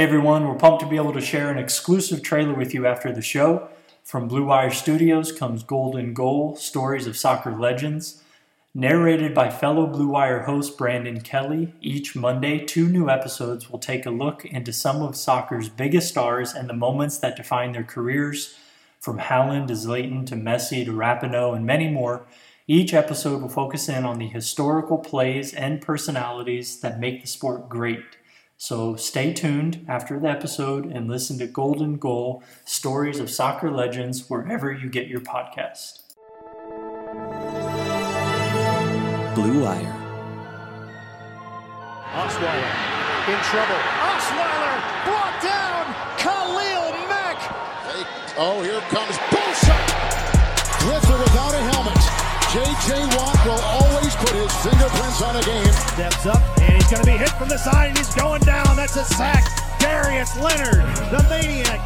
Hey everyone, we're pumped to be able to share an exclusive trailer with you after the show. From Blue Wire Studios comes Golden Goal Stories of Soccer Legends. Narrated by fellow Blue Wire host Brandon Kelly, each Monday, two new episodes will take a look into some of soccer's biggest stars and the moments that define their careers. From Haaland to Zlatan to Messi to Rapinoe and many more, each episode will focus in on the historical plays and personalities that make the sport great. So stay tuned after the episode and listen to Golden Goal Stories of Soccer Legends wherever you get your podcast. Blue Wire. Osweiler in trouble. Osweiler brought down. Khalil Mack. Oh, here comes Bosa. With or without a helmet. J.J. Watt will always put his fingerprints on a game. Steps up, and he's going to be hit from the side, and he's going down. That's a sack. Darius Leonard, the maniac.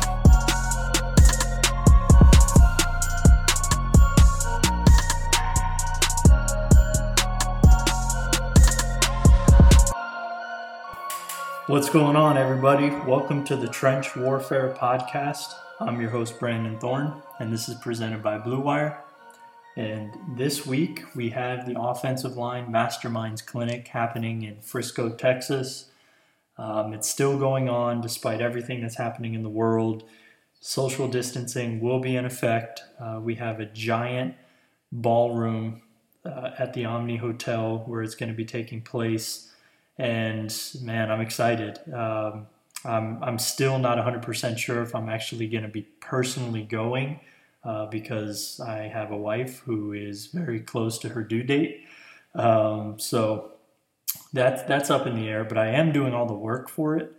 What's going on, everybody? Welcome to the Trench Warfare Podcast. I'm your host, Brandon Thorn, and this is presented by Blue Wire. And this week, we have the Offensive Line Masterminds Clinic happening in Frisco, Texas. Um, it's still going on despite everything that's happening in the world. Social distancing will be in effect. Uh, we have a giant ballroom uh, at the Omni Hotel where it's going to be taking place and man, I'm excited. Um, I'm, I'm still not 100% sure if I'm actually going to be personally going uh, because I have a wife who is very close to her due date. Um, so that's that's up in the air, but I am doing all the work for it.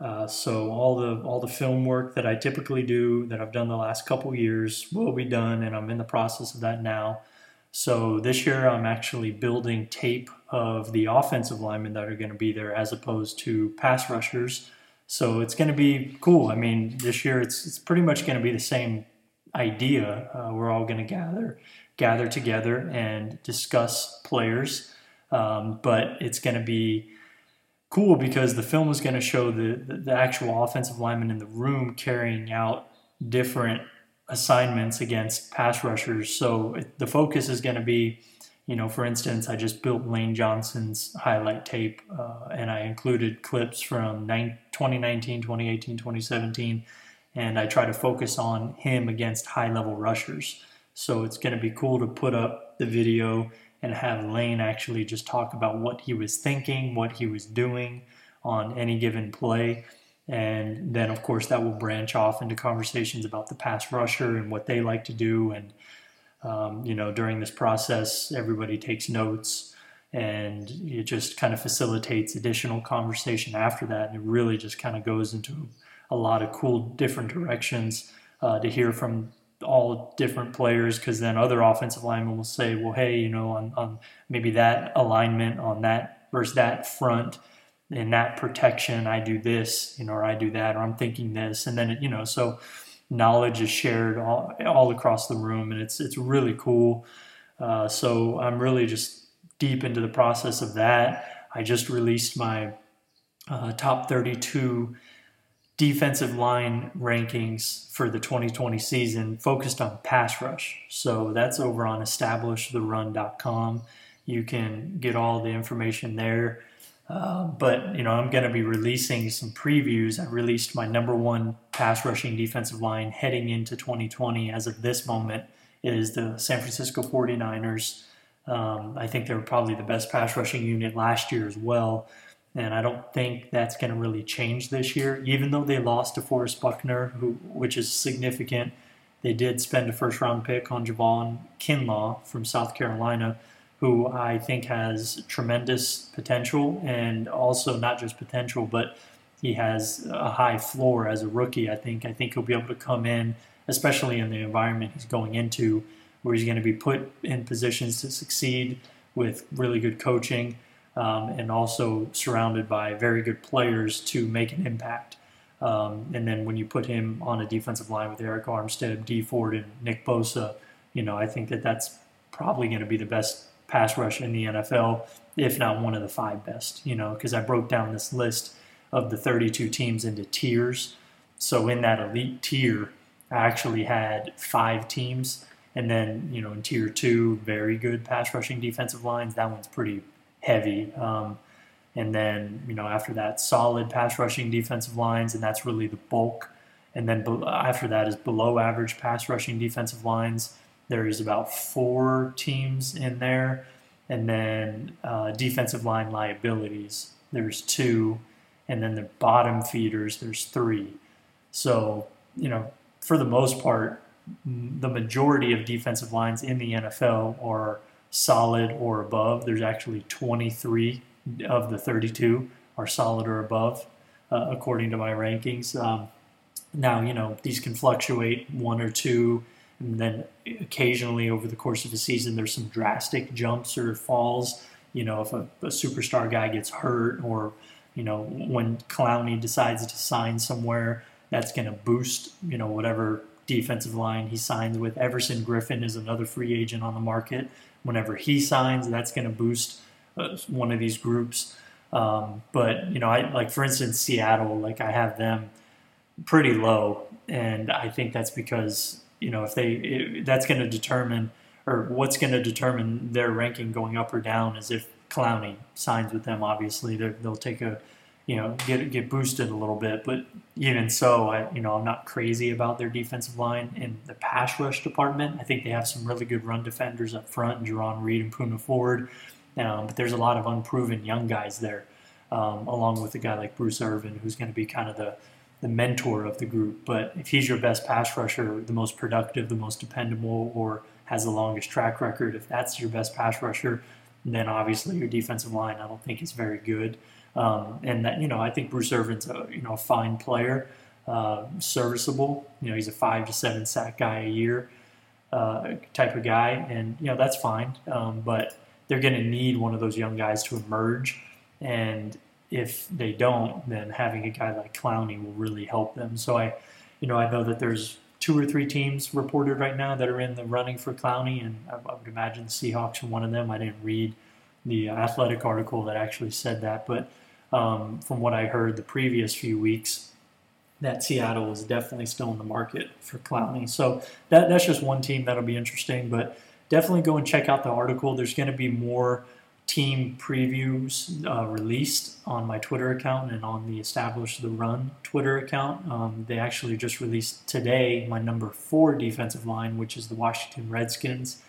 Uh, so all the all the film work that I typically do that I've done the last couple years will be done, and I'm in the process of that now. So this year I'm actually building tape of the offensive linemen that are going to be there as opposed to pass rushers. So it's going to be cool. I mean, this year it's it's pretty much going to be the same idea. Uh, we're all going to gather gather together and discuss players, um, but it's going to be cool because the film is going to show the, the the actual offensive linemen in the room carrying out different assignments against pass rushers. So the focus is going to be, you know, for instance, I just built Lane Johnson's highlight tape uh, and I included clips from 2019, 2018, 2017, and I try to focus on him against high level rushers. So it's going to be cool to put up the video and have Lane actually just talk about what he was thinking, what he was doing on any given play and then, of course, that will branch off into conversations about the pass rusher and what they like to do. And, um, you know, during this process, everybody takes notes and it just kind of facilitates additional conversation after that. And it really just kind of goes into a lot of cool different directions uh, to hear from all different players because then other offensive linemen will say, well, hey, you know, on, on maybe that alignment on that versus that front in that protection, I do this, you know, or I do that, or I'm thinking this, and then it, you know, so knowledge is shared all, all across the room, and it's it's really cool. Uh, so I'm really just deep into the process of that. I just released my uh, top 32 defensive line rankings for the 2020 season, focused on pass rush. So that's over on establishtherun.com. You can get all the information there. Uh, but you know, I'm going to be releasing some previews. I released my number one pass rushing defensive line heading into 2020. As of this moment, is the San Francisco 49ers. Um, I think they were probably the best pass rushing unit last year as well, and I don't think that's going to really change this year. Even though they lost DeForest Buckner, who which is significant, they did spend a first round pick on Javon Kinlaw from South Carolina who I think has tremendous potential and also not just potential, but he has a high floor as a rookie. I think I think he'll be able to come in, especially in the environment he's going into, where he's going to be put in positions to succeed with really good coaching um, and also surrounded by very good players to make an impact. Um, and then when you put him on a defensive line with Arik Armstead, Dee Ford, and Nick Bosa, you know I think that that's probably going to be the best pass rush in the NFL, if not one of the five best, you know, because I broke down this list of the 32 teams into tiers. So in that elite tier, I actually had five teams. And then, you know, in tier two, very good pass rushing defensive lines. That one's pretty heavy. Um, and then, you know, after that, solid pass rushing defensive lines, and that's really the bulk. And then be- after that is below average pass rushing defensive lines. There is about four teams in there. And then uh, defensive line liabilities, there's two. And then the bottom feeders, there's three. So, you know, for the most part, the majority of defensive lines in the NFL are solid or above. There's actually 23 of the 32 are solid or above, uh, according to my rankings. Um, now, you know, these can fluctuate one or two, and then occasionally over the course of a season, there's some drastic jumps or falls. You know, if a, a superstar guy gets hurt, or, you know, when Clowney decides to sign somewhere, that's going to boost, you know, whatever defensive line he signs with. Everson Griffen is another free agent on the market. Whenever he signs, that's going to boost uh, one of these groups. Um, but you know, I like for instance Seattle, like I have them pretty low, and I think that's because you know if they it, that's going to determine or what's going to determine their ranking going up or down is if Clowney signs with them. Obviously, they'll take a you know get get boosted a little bit. But even so, I you know I'm not crazy about their defensive line in the pass rush department. I think they have some really good run defenders up front, Jarran Reed and Poona Ford. Um, but there's a lot of unproven young guys there, um, along with a guy like Bruce Irvin, who's going to be kind of the the mentor of the group. But if he's your best pass rusher, the most productive, the most dependable, or has the longest track record, if that's your best pass rusher, then obviously your defensive line I don't think is very good. Um, and that you know, I think Bruce Irvin's a you know a fine player, uh, serviceable. You know, he's a five to seven sack guy a year uh, type of guy, and you know that's fine. Um, but they're going to need one of those young guys to emerge, and if they don't, then having a guy like Clowney will really help them. So I, you know, I know that there's two or three teams reported right now that are in the running for Clowney, and I, I would imagine the Seahawks are one of them. I didn't read the athletic article that actually said that, but um, from what I heard the previous few weeks, that Seattle is definitely still in the market for Clowney. So that, that's just one team that'll be interesting, but definitely go and check out the article. There's going to be more team previews uh, released on my Twitter account and on the Establish the Run Twitter account. Um, they actually just released today my number four defensive line, which is the Washington Redskins.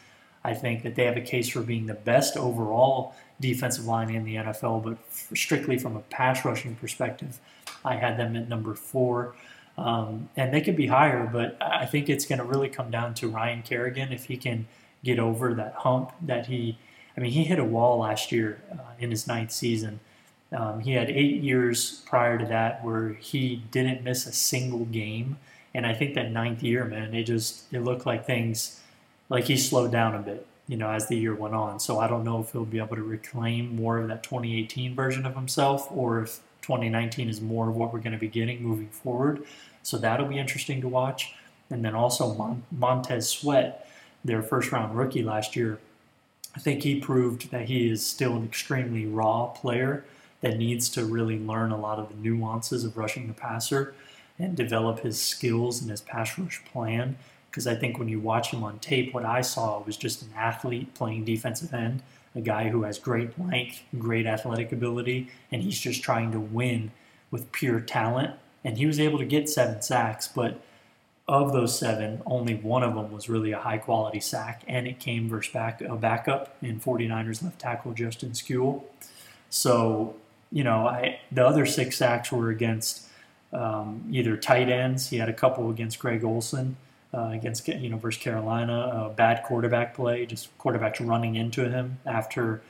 I think that they have a case for being the best overall defensive line in the NFL, but strictly from a pass rushing perspective, I had them at number four. Um, and they could be higher, but I think it's going to really come down to Ryan Kerrigan if he can get over that hump that he. I mean, he hit a wall last year uh, in his ninth season. Um, he had eight years prior to that where he didn't miss a single game, and I think that ninth year, man, it just it looked like things like he slowed down a bit, you know, as the year went on. So I don't know if he'll be able to reclaim more of that 2018 version of himself or if 2019 is more of what we're going to be getting moving forward. So that'll be interesting to watch. And then also Mon- Montez Sweat, their first round rookie last year, I think he proved that he is still an extremely raw player that needs to really learn a lot of the nuances of rushing the passer and develop his skills and his pass rush plan because I think when you watch him on tape, what I saw was just an athlete playing defensive end, a guy who has great length, great athletic ability, and he's just trying to win with pure talent. And he was able to get seven sacks, but of those seven, only one of them was really a high quality sack, and it came versus back, a backup in 49ers left tackle Justin Skule. So, you know, I, the other six sacks were against um, either tight ends. He had a couple against Greg Olsen uh, against you know versus Carolina. A bad quarterback play, just quarterbacks running into him after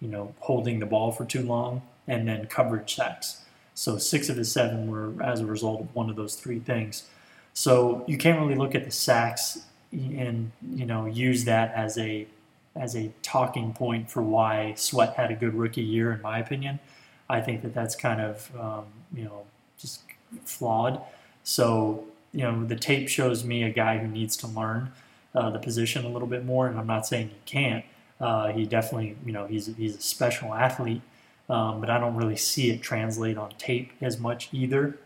you know holding the ball for too long, and then coverage sacks. So six of his seven were as a result of one of those three things. So you can't really look at the sacks and you know use that as a as a talking point for why Sweat had a good rookie year, in my opinion. I think that that's kind of um, you know just flawed. So you know, the tape shows me a guy who needs to learn uh, the position a little bit more, and I'm not saying he can't. Uh, he definitely, you know, he's he's a special athlete, um, but I don't really see it translate on tape as much either.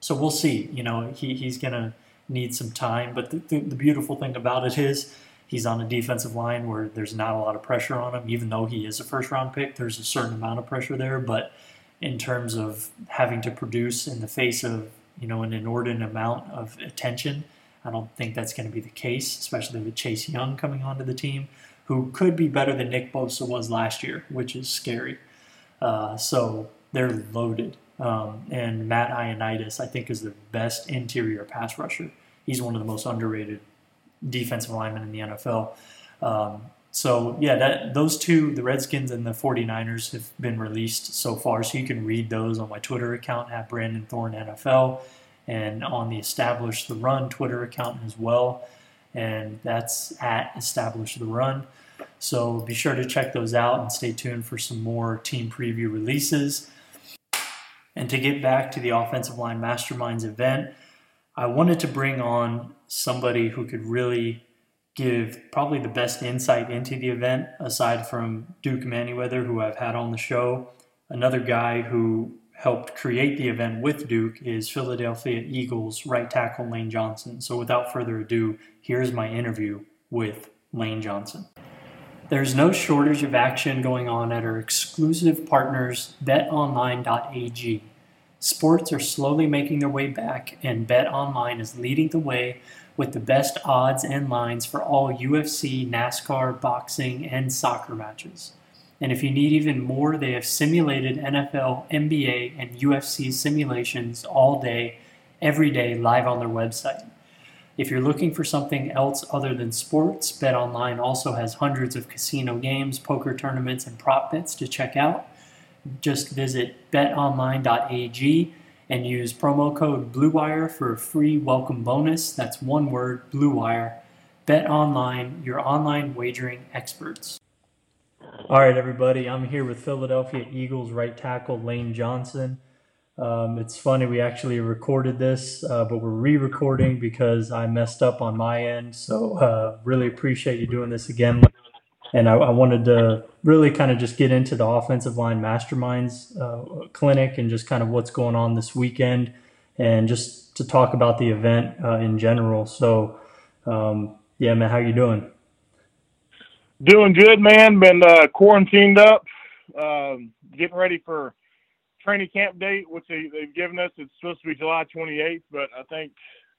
So we'll see. You know, he, he's to need some time. But the, the, the, beautiful thing about it is he's on a defensive line where there's not a lot of pressure on him, even though he is a first round pick. There's a certain amount of pressure there. But in terms of having to produce in the face of, you know, an inordinate amount of attention, I don't think that's going to be the case, especially with Chase Young coming onto the team, who could be better than Nick Bosa was last year, which is scary. Uh, so they're loaded. Um, and Matt Ioannidis, I think, is the best interior pass rusher. He's one of the most underrated defensive linemen in the NFL. Um, so, yeah, that those two, the Redskins and the 49ers, have been released so far. So you can read those on my Twitter account at Brandon Thorn NFL and on the Establish the Run Twitter account as well. And that's at Establish the Run. So be sure to check those out and stay tuned for some more team preview releases. And to get back to the Offensive Line Masterminds event, I wanted to bring on somebody who could really give probably the best insight into the event, aside from Duke Manyweather, who I've had on the show. Another guy who helped create the event with Duke is Philadelphia Eagles right tackle Lane Johnson. So without further ado, here's my interview with Lane Johnson. There's no shortage of action going on at our exclusive partners, betonline.ag. Sports are slowly making their way back, and BetOnline is leading the way with the best odds and lines for all UFC, NASCAR, boxing, and soccer matches. And if you need even more, they have simulated NFL, NBA, and UFC simulations all day, every day, live on their website. If you're looking for something else other than sports, BetOnline also has hundreds of casino games, poker tournaments, and prop bets to check out. Just visit betonline.ag and use promo code BLUEWIRE for a free welcome bonus. That's one word, BLUEWIRE. BetOnline, your online wagering experts. All right, everybody, I'm here with Philadelphia Eagles right tackle Lane Johnson. Um, it's funny, we actually recorded this, uh, but we're re recording because I messed up on my end. So, uh, really appreciate you doing this again. And I, I wanted to really kind of just get into the offensive line masterminds uh, clinic and just kind of what's going on this weekend and just to talk about the event uh, in general. So, um, yeah, man, how you doing? Doing good, man. Been uh, quarantined up, um, getting ready for training camp date, which they, they've given us. It's supposed to be July 28th, but I think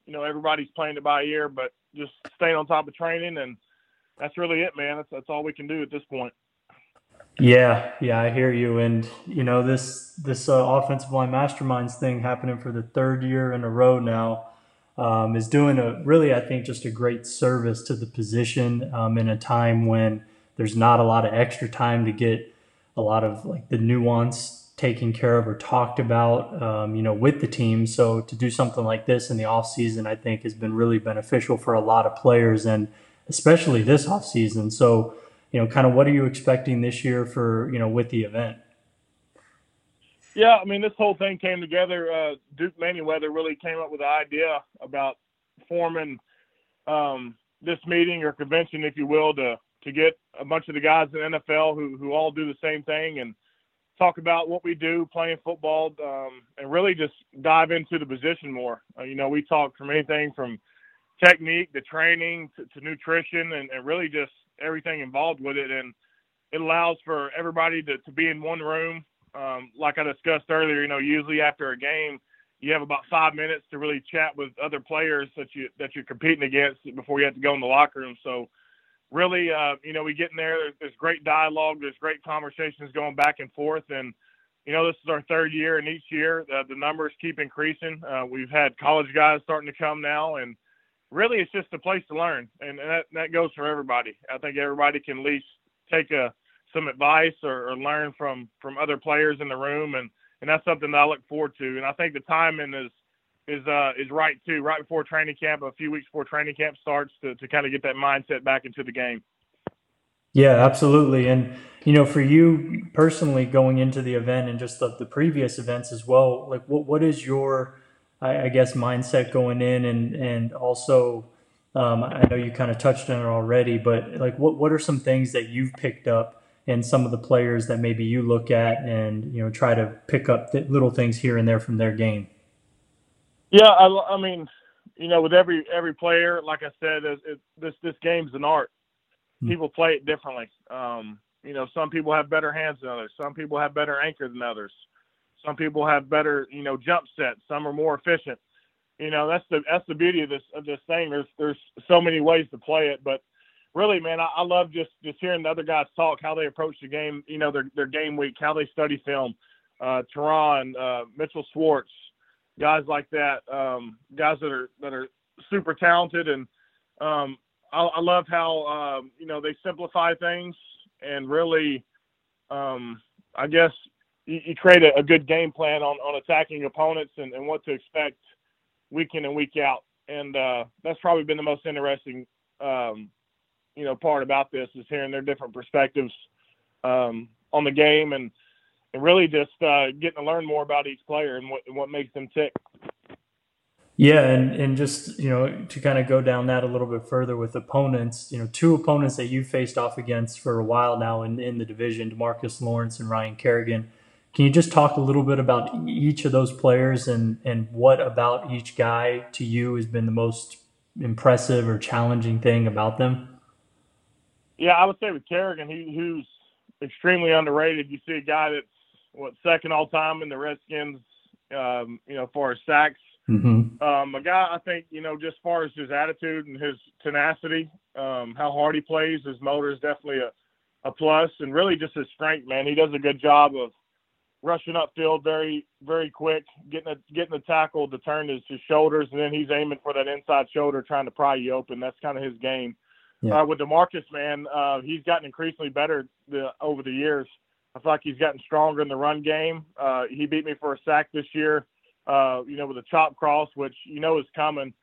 you know everybody's playing it by ear. But just staying on top of training, and that's really it, man. That's that's all we can do at this point. Yeah, yeah, I hear you. And you know this this uh, offensive line masterminds thing happening for the third year in a row now um, is doing a really, I think, just a great service to the position um, in a time when there's not a lot of extra time to get a lot of like the nuance taken care of or talked about, um, you know, with the team. So to do something like this in the off season, I think has been really beneficial for a lot of players and especially this off season. So, you know, kind of what are you expecting this year for, you know, with the event? Yeah, I mean, this whole thing came together. Uh, Duke Manyweather really came up with the idea about forming um, this meeting or convention, if you will, to to get a bunch of the guys in the NFL who who all do the same thing and talk about what we do playing football um, and really just dive into the position more. Uh, you know, we talk from anything from technique to training to, to nutrition and, and, really just everything involved with it. And it allows for everybody to, to be in one room. Um, like I discussed earlier, you know, usually after a game, you have about five minutes to really chat with other players that you that you're competing against before you have to go in the locker room. So really, uh, you know, we get in there. There's, there's great dialogue. There's great conversations going back and forth. And, you know, this is our third year, and each year uh, the numbers keep increasing. Uh, we've had college guys starting to come now, and really it's just a place to learn. And, that, that goes for everybody. I think everybody can at least take a, some advice or, or learn from, from other players in the room. And, and that's something that I look forward to. And I think the timing is is uh, is right too. Right before training camp, a few weeks before training camp starts, to to kind of get that mindset back into the game. Yeah, absolutely. And you know, for you personally, going into the event and just the, the previous events as well, like what what is your, I, I guess, mindset going in, and and also, um, I know you kind of touched on it already, but like what what are some things that you've picked up and some of the players that maybe you look at and you know try to pick up little things here and there from their game? Yeah, I, I mean, you know, with every every player, like I said, it, it, this this game's an art. Hmm. People play it differently. Um, you know, some people have better hands than others. Some people have better anchor than others. Some people have better, you know, jump sets. Some are more efficient. You know, that's the that's the beauty of this of this thing. There's there's so many ways to play it, but really, man, I, I love just just hearing the other guys talk, how they approach the game. You know, their their game week, how they study film. Uh, Tyron, uh, Mitchell Schwartz, guys like that, um, guys that are that are super talented, and um, I, I love how um, you know they simplify things and really, um, I guess you, create a, a, good game plan on on attacking opponents and, and what to expect week in and week out, and uh, that's probably been the most interesting um, you know part about this is hearing their different perspectives um, on the game and and really just uh, getting to learn more about each player and what what makes them tick. Yeah, and, and just you know to kind of go down that a little bit further with opponents, you know, two opponents that you faced off against for a while now in, in the division, Demarcus Lawrence and Ryan Kerrigan. Can you just talk a little bit about each of those players and and what about each guy to you has been the most impressive or challenging thing about them? Yeah, I would say with Kerrigan, he who's extremely underrated. You see a guy that's what second all time in the Redskins, um, you know, for his sacks. Mm-hmm. Um, a guy I think you know just far as his attitude and his tenacity, um, how hard he plays, his motor is definitely a, a plus, and really just his strength. Man, he does a good job of rushing upfield very very quick, getting a, getting the tackle to turn his, his shoulders, and then he's aiming for that inside shoulder, trying to pry you open. That's kind of his game. Yeah. Uh, with Demarcus, man, uh, he's gotten increasingly better the, over the years. I feel like he's gotten stronger in the run game. Uh, he beat me for a sack this year, uh, you know, with a chop cross, which you know is coming.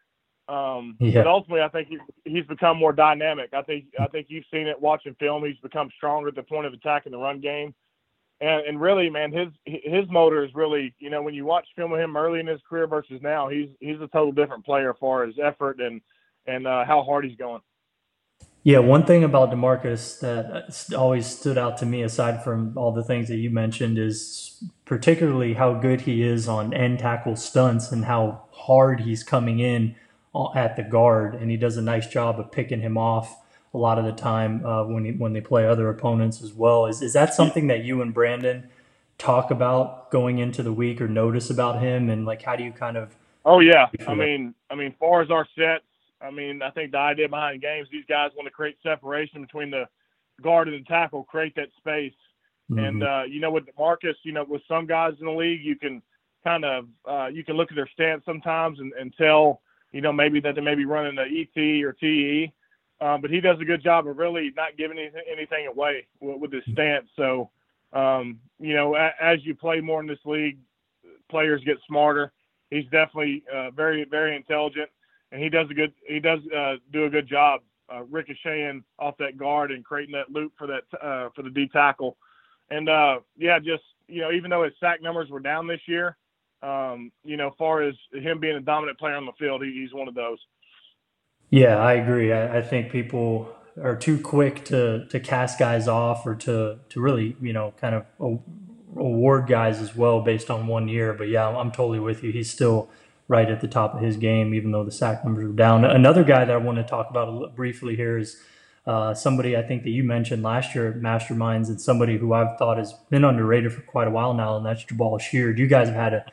Um, yeah. But ultimately, I think he, he's become more dynamic. I think I think you've seen it watching film. He's become stronger at the point of attack in the run game, and and really, man, his his motor is really, you know, when you watch film of him early in his career versus now, he's he's a total different player as far as effort and and uh, how hard he's going. Yeah, one thing about Demarcus that always stood out to me, aside from all the things that you mentioned, is particularly how good he is on end tackle stunts and how hard he's coming in at the guard, and he does a nice job of picking him off a lot of the time uh, when he, when they play other opponents as well. Is is that something that you and Brandon talk about going into the week or notice about him, and like how do you kind of? Oh yeah, I mean, I mean, far as our sets I mean, I think the idea behind games, these guys want to create separation between the guard and the tackle, create that space. Mm-hmm. And uh, you know, with Marcus, you know, with some guys in the league, you can kind of uh, you can look at their stance sometimes and, and tell, you know, maybe that they may be running the ET or TE. Um, but he does a good job of really not giving anything, anything away with, with his stance. So, um, you know, a, as you play more in this league, players get smarter. He's definitely uh, very, very intelligent and he does a good he does uh, do a good job uh, ricocheting off that guard and creating that loop for that uh, for the D tackle. And uh, yeah, just you know, even though his sack numbers were down this year, um, you know, far as him being a dominant player on the field, he, he's one of those. Yeah, I agree. I, I, think people are too quick to to cast guys off or to to really you know kind of award guys as well based on one year. But yeah, I'm totally with you. He's still right at the top of his game, even though the sack numbers are down. Another guy that I want to talk about briefly here is uh, somebody I think that you mentioned last year Masterminds, and somebody who I've thought has been underrated for quite a while now, and that's Jabaal Sheard. You guys have had a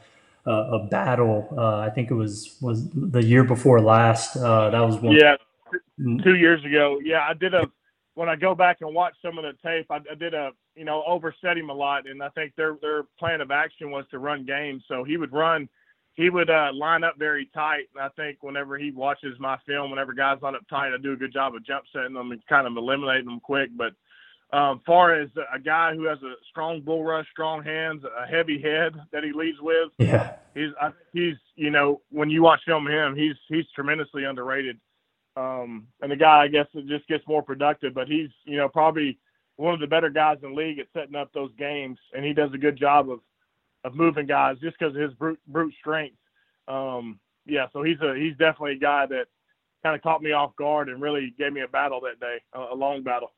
a, a battle. Uh, I think it was was the year before last. Uh, that was one. Yeah, two years ago. Yeah, I did a. When I go back and watch some of the tape, I, I did a you know overset him a lot, and I think their their plan of action was to run games. So he would run he would uh, line up very tight. And I think whenever he watches my film, whenever guys line up tight, I do a good job of jump setting them and kind of eliminating them quick. But um, far as a guy who has a strong bull rush, strong hands, a heavy head that he leads with, yeah, he's I, he's you know when you watch film him, he's he's tremendously underrated. Um, and the guy, I guess, it just gets more productive. But he's you know probably one of the better guys in the league at setting up those games, and he does a good job of of moving guys just because of his brute brute strength. Um, yeah, so he's a he's definitely a guy that kind of caught me off guard and really gave me a battle that day, a, a long battle.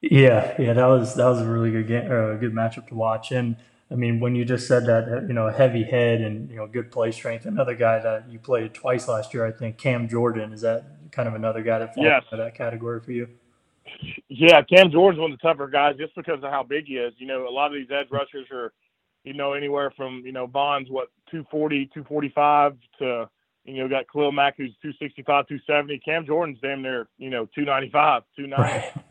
Yeah, yeah, that was that was a really good game, or a good matchup to watch. And I mean, when you just said that, you know, heavy head and you know, good play strength. Another guy that you played twice last year, I think, Cam Jordan. Is that kind of another guy that falls Yes. into that category for you? Yeah, Cam Jordan's one of the tougher guys just because of how big he is. You know, a lot of these edge rushers are, you know, anywhere from, you know, Bond's what, 240, 245 to, you know, got Khalil Mack who's 265, 270. Cam Jordan's damn near, you know, 295, 290. The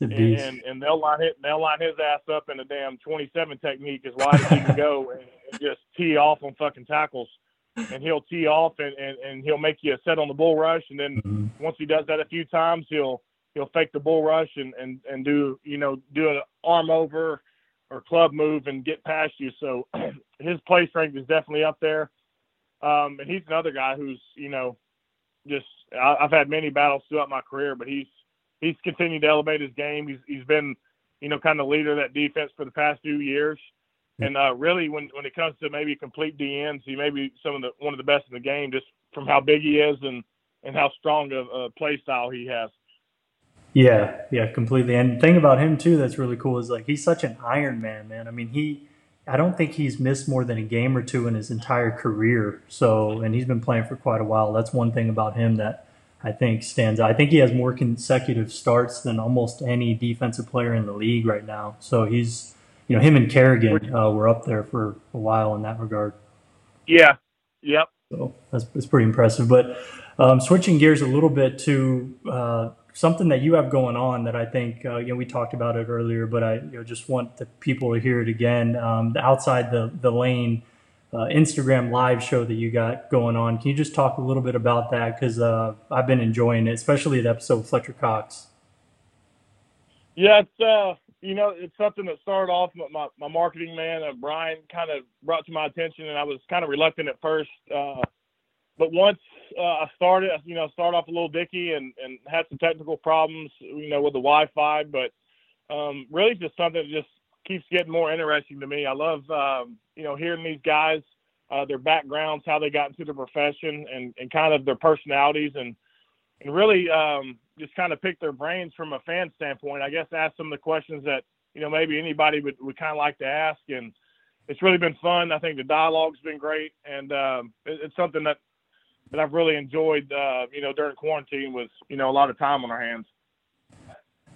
And, beast. and and they'll line it they'll line his ass up in a damn 27 technique as wide as he can go and, and just tee off on fucking tackles. And he'll tee off and, and, and he'll make you a set on the bull rush and then Mhm. once he does that a few times, he'll he'll fake the bull rush and and and do you know do an arm over or club move and get past you. So his play strength is definitely up there. Um, and he's another guy who's you know just I, I've had many battles throughout my career, but he's he's continued to elevate his game. He's he's been you know kind of leader of that defense for the past few years. And uh, really, when when it comes to maybe complete DNs, he may be some of the one of the best in the game, just from how big he is and and how strong of a play style he has. Yeah, yeah, completely. And the thing about him too that's really cool is like he's such an Iron Man, man. I mean, he I don't think he's missed more than a game or two in his entire career. So, and he's been playing for quite a while. That's one thing about him that I think stands out. I think he has more consecutive starts than almost any defensive player in the league right now. So he's, you know, him and Kerrigan uh, were up there for a while in that regard. Yeah. Yep. So that's, that's pretty impressive. But um, switching gears a little bit to uh, something that you have going on that I think uh, you know we talked about it earlier, but I you know just want the people to hear it again. Um, the outside the the lane uh, Instagram live show that you got going on. Can you just talk a little bit about that? Because uh, I've been enjoying it, especially the episode with Fletcher Cox. Yeah, it's uh, you know, it's something that started off my my, marketing man, uh, Brian, kind of brought to my attention, and I was kind of reluctant at first. Uh, but once uh, I started, you know, started off a little dicky and and had some technical problems, you know, with the Wi-Fi, but um, really just something that just keeps getting more interesting to me. I love, um, you know, hearing these guys, uh, their backgrounds, how they got into the profession, and and kind of their personalities and and really um, just kind of pick their brains from a fan standpoint. I guess ask some of the questions that you know maybe anybody would, would kind of like to ask, and it's really been fun. I think the dialogue's been great, and um, it, it's something that that I've really enjoyed. Uh, you know, during quarantine with you know a lot of time on our hands.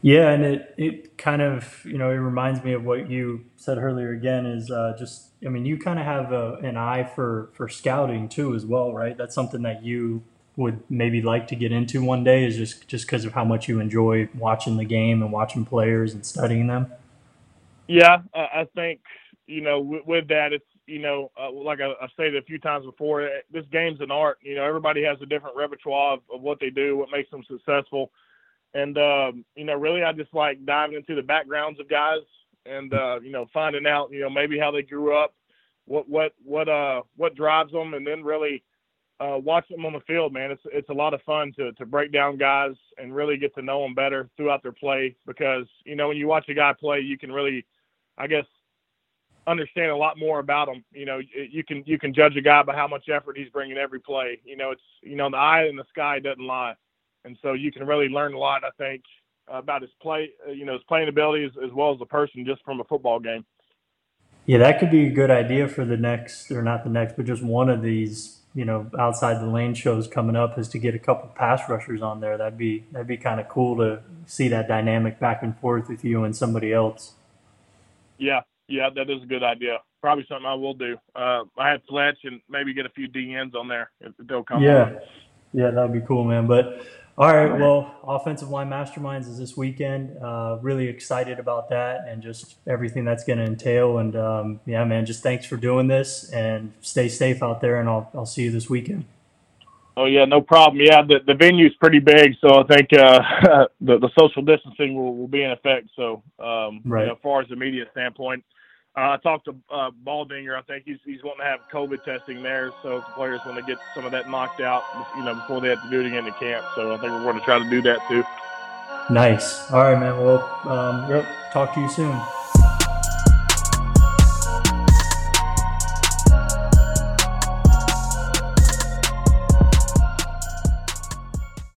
Yeah, and it, it kind of, you know, it reminds me of what you said earlier again is uh, just, I mean, you kind of have a, an eye for, for scouting too as well, right? That's something that you would maybe like to get into one day is just just because of how much you enjoy watching the game and watching players and studying them. Yeah, I think you know with, with that it's you know uh, like I, I've stated a few times before, eh, this game's an art. You know, everybody has a different repertoire of, of what they do, what makes them successful, and um, you know, really I just like diving into the backgrounds of guys and uh, you know finding out you know maybe how they grew up, what what what uh what drives them, and then really uh, watch them on the field, man. It's it's a lot of fun to to break down guys and really get to know them better throughout their play because you know when you watch a guy play, you can really, I guess, understand a lot more about him. You know, you can you can judge a guy by how much effort he's bringing every play. You know, it's you know the eye in the sky doesn't lie, and so you can really learn a lot. I think about his play, uh, you know, his playing ability as, as well as a person just from a football game. Yeah, that could be a good idea for the next, or not the next, but just one of these, you know, outside the lane shows coming up is to get a couple pass rushers on there. That'd be that'd be kind of cool to see that dynamic back and forth with you and somebody else. Yeah, yeah, that is a good idea. Probably something I will do. Uh, I had Fletch and maybe get a few DNs on there if they'll come. Yeah, on. yeah, that'd be cool, man. But all right, well, offensive line masterminds is this weekend. Uh, really excited about that and just everything that's going to entail. And um, yeah, man, just thanks for doing this and stay safe out there. And I'll I'll see you this weekend. Oh yeah, no problem. Yeah, the the venue's pretty big, so I think uh, the the social distancing will, will be in effect. So, um, Right. you know, as far as the media standpoint, uh, I talked to uh, Baldinger. I think he's he's wanting to have COVID testing there, so the players want to get some of that knocked out, you know, before they have to do it again in camp. So I think we're going to try to do that too. Nice. All right, man. Well, um, talk to you soon.